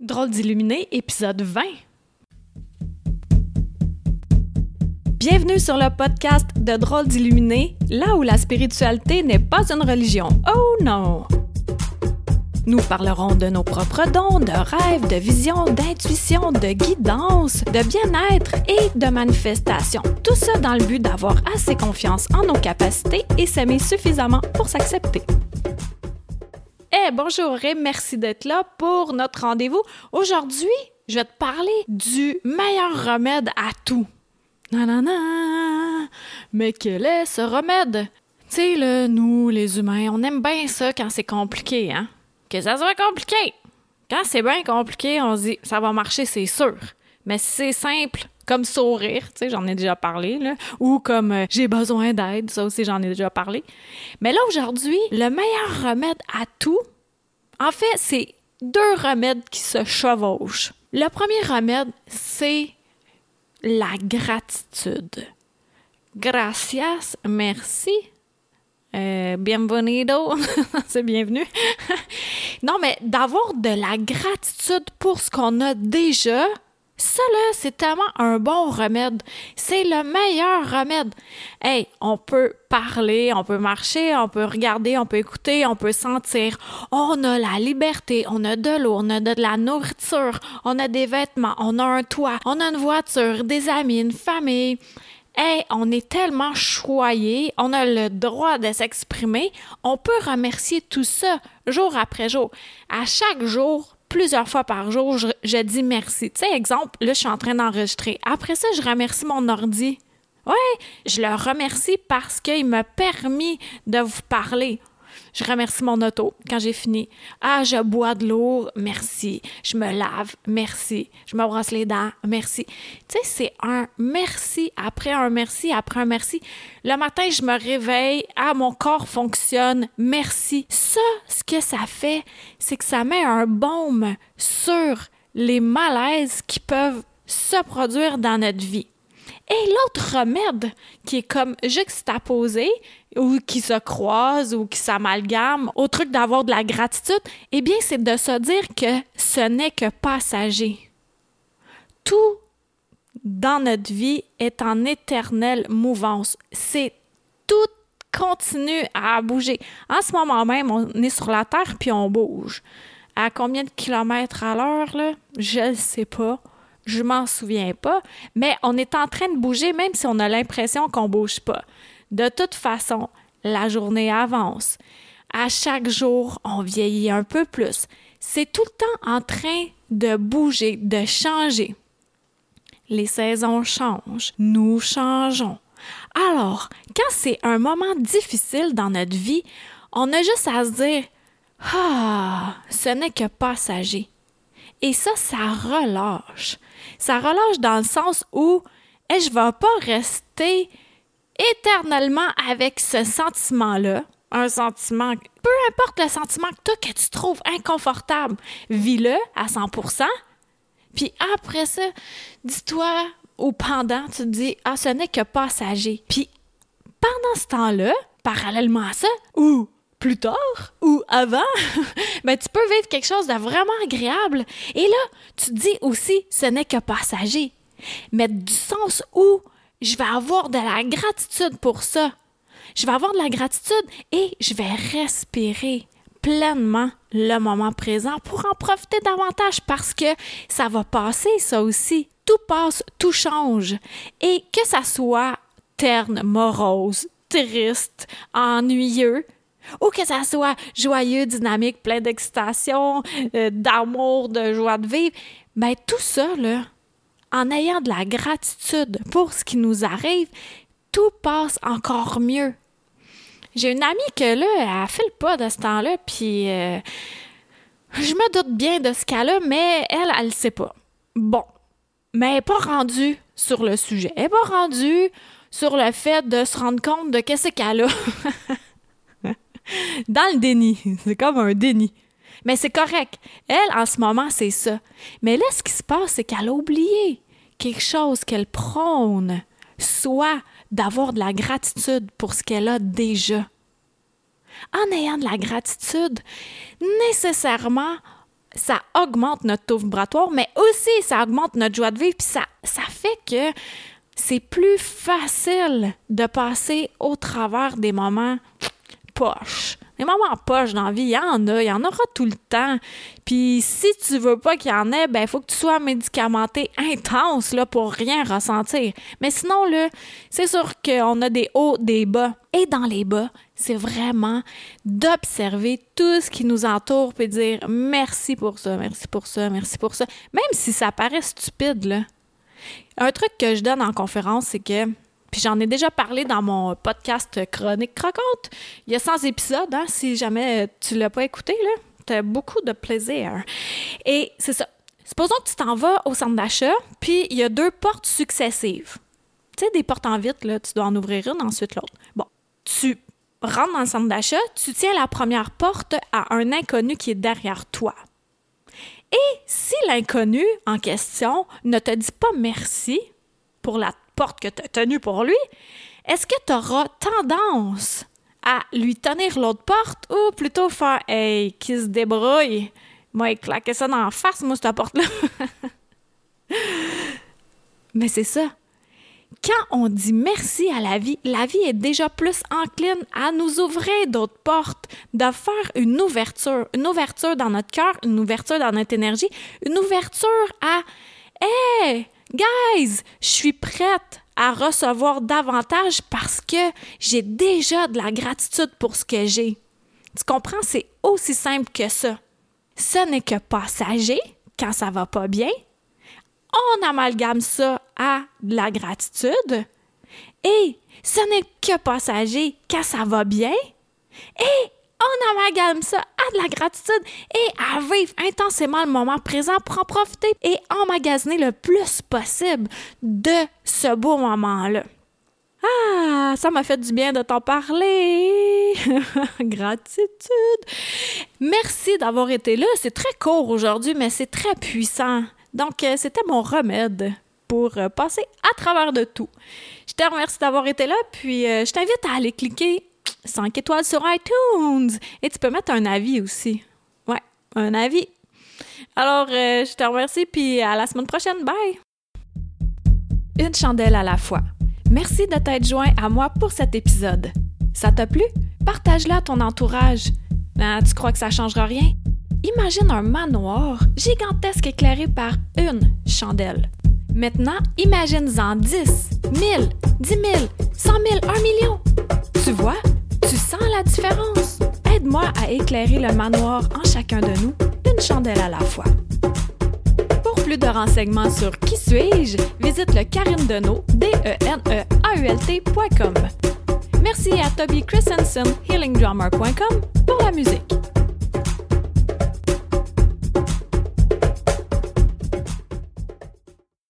Drôle d'illuminé, épisode 20. Bienvenue sur le podcast de Drôle d'illuminé, là où la spiritualité n'est pas une religion. Oh non! Nous parlerons de nos propres dons, de rêves, de visions, d'intuition, de guidance, de bien-être et de manifestation. Tout ça dans le but d'avoir assez confiance en nos capacités et s'aimer suffisamment pour s'accepter. Eh bonjour et merci d'être là pour notre rendez-vous. Aujourd'hui, je vais te parler du meilleur remède à tout. Nanana! Mais quel est ce remède? Tu sais, là, nous, les humains, on aime bien ça quand c'est compliqué, hein? Que ça soit compliqué! Quand c'est bien compliqué, on se dit, ça va marcher, c'est sûr. Mais si c'est simple, comme sourire, tu sais, j'en ai déjà parlé, ou comme euh, j'ai besoin d'aide, ça aussi j'en ai déjà parlé. Mais là, aujourd'hui, le meilleur remède à tout, en fait, c'est deux remèdes qui se chevauchent. Le premier remède, c'est la gratitude. Gracias, merci. Euh, bienvenido, c'est bienvenu. non, mais d'avoir de la gratitude pour ce qu'on a déjà, ça, là, c'est tellement un bon remède. C'est le meilleur remède. Hey, on peut parler, on peut marcher, on peut regarder, on peut écouter, on peut sentir. On a la liberté, on a de l'eau, on a de la nourriture, on a des vêtements, on a un toit, on a une voiture, des amis, une famille. Hey, on est tellement choyé, on a le droit de s'exprimer, on peut remercier tout ça jour après jour. À chaque jour, plusieurs fois par jour, je, dis merci. Tu sais, exemple, là, je suis en train d'enregistrer. Après ça, je remercie mon ordi. Ouais, je le remercie parce qu'il m'a permis de vous parler. Je remercie mon auto quand j'ai fini. Ah, je bois de l'eau, merci. Je me lave, merci. Je me brosse les dents, merci. Tu sais, c'est un merci après un merci après un merci. Le matin, je me réveille, ah, mon corps fonctionne, merci. Ça, ce que ça fait, c'est que ça met un baume sur les malaises qui peuvent se produire dans notre vie. Et l'autre remède qui est comme juxtaposé ou qui se croise ou qui s'amalgame au truc d'avoir de la gratitude, eh bien, c'est de se dire que ce n'est que passager. Tout dans notre vie est en éternelle mouvance. C'est tout continue à bouger. En ce moment même, on est sur la Terre puis on bouge. À combien de kilomètres à l'heure? Je ne sais pas je m'en souviens pas, mais on est en train de bouger même si on a l'impression qu'on bouge pas. De toute façon, la journée avance. À chaque jour, on vieillit un peu plus. C'est tout le temps en train de bouger, de changer. Les saisons changent, nous changeons. Alors, quand c'est un moment difficile dans notre vie, on a juste à se dire Ah, ce n'est que passager. Et ça, ça relâche. Ça relâche dans le sens où je ne vais pas rester éternellement avec ce sentiment-là. Un sentiment, peu importe le sentiment que, toi, que tu trouves inconfortable, vis-le à 100%. Puis après ça, dis-toi, ou pendant, tu te dis, ah, ce n'est que passager. Puis pendant ce temps-là, parallèlement à ça, ou plus tard ou avant, ben, tu peux vivre quelque chose de vraiment agréable. Et là, tu te dis aussi, ce n'est que passager. Mais du sens où je vais avoir de la gratitude pour ça. Je vais avoir de la gratitude et je vais respirer pleinement le moment présent pour en profiter davantage parce que ça va passer, ça aussi. Tout passe, tout change. Et que ça soit terne, morose, triste, ennuyeux, ou que ça soit joyeux, dynamique, plein d'excitation, euh, d'amour, de joie de vivre, ben, tout ça, là, en ayant de la gratitude pour ce qui nous arrive, tout passe encore mieux. J'ai une amie que là, elle fait le pas de ce temps-là, puis euh, je me doute bien de ce a, mais elle, elle ne sait pas. Bon, mais elle n'est pas rendue sur le sujet. Elle n'est pas rendue sur le fait de se rendre compte de qu'est-ce qu'elle a. dans le déni. C'est comme un déni. Mais c'est correct. Elle, en ce moment, c'est ça. Mais là, ce qui se passe, c'est qu'elle a oublié quelque chose qu'elle prône, soit d'avoir de la gratitude pour ce qu'elle a déjà. En ayant de la gratitude, nécessairement, ça augmente notre taux vibratoire, mais aussi ça augmente notre joie de vivre, puis ça, fait que c'est plus facile de passer au travers des moments poches. Les moments poches dans la vie, il y en a, il y en aura tout le temps. Puis si tu veux pas qu'il y en ait, ben faut que tu sois médicamenté intense là pour rien ressentir. Mais sinon là, c'est sûr qu'on a des hauts, des bas. Et dans les bas, c'est vraiment d'observer tout ce qui nous entoure puis dire merci pour ça, merci pour ça, merci pour ça, même si ça paraît stupide là. Un truc que je donne en conférence, c'est que puis j'en ai déjà parlé dans mon podcast Chronique Croquante. Il y a 100 épisodes, hein, si jamais tu l'as pas écouté, là. T'as beaucoup de plaisir. Et c'est ça. Supposons que tu t'en vas au centre d'achat, puis il y a deux portes successives. Tu sais, des portes en vitre, là, tu dois en ouvrir une, ensuite l'autre. Bon, tu rentres dans le centre d'achat, tu tiens la première porte à un inconnu qui est derrière toi. Et si l'inconnu en question ne te dit pas merci pour la porte que tu as tenue pour lui, est-ce que tu auras tendance à lui tenir l'autre porte ou plutôt faire Hey, qui se débrouille? Moi, claquer ça dans la face, moi, cette porte-là? Mais c'est ça. Quand on dit merci à la vie, la vie est déjà plus encline à nous ouvrir d'autres portes, de faire une ouverture, une ouverture dans notre cœur, une ouverture dans notre énergie, une ouverture à Hey, guys, je suis prête à recevoir davantage parce que j'ai déjà de la gratitude pour ce que j'ai. Tu comprends? C'est aussi simple que ça. Ce n'est que passager quand ça va pas bien. On amalgame ça à de la gratitude. Et ce n'est que passager quand ça va bien. Et on amalgame ça à de la gratitude et à vivre intensément le moment présent pour en profiter et emmagasiner le plus possible de ce beau moment-là. Ah, ça m'a fait du bien de t'en parler. Gratitude. Merci d'avoir été là. C'est très court aujourd'hui, mais c'est très puissant. Donc, euh, c'était mon remède pour euh, passer à travers de tout. Je te remercie d'avoir été là, puis euh, je t'invite à aller cliquer 5 étoiles sur iTunes. Et tu peux mettre un avis aussi. Ouais, un avis. Alors, euh, je te remercie, puis à la semaine prochaine. Bye! Une chandelle à la fois. Merci de t'être joint à moi pour cet épisode. Ça t'a plu? Partage-le à ton entourage. Ah, tu crois que ça changera rien? Imagine un manoir gigantesque éclairé par une chandelle. Maintenant, imagine-en 10, 1000, 10 000, 100 000, 1 million. Tu vois, tu sens la différence? Aide-moi à éclairer le manoir en chacun de nous, une chandelle à la fois. Pour plus de renseignements sur Qui suis-je, visite le Karine Deneau, d e n e a u l -T Merci à Toby Christensen, healingdrummer.com, pour la musique.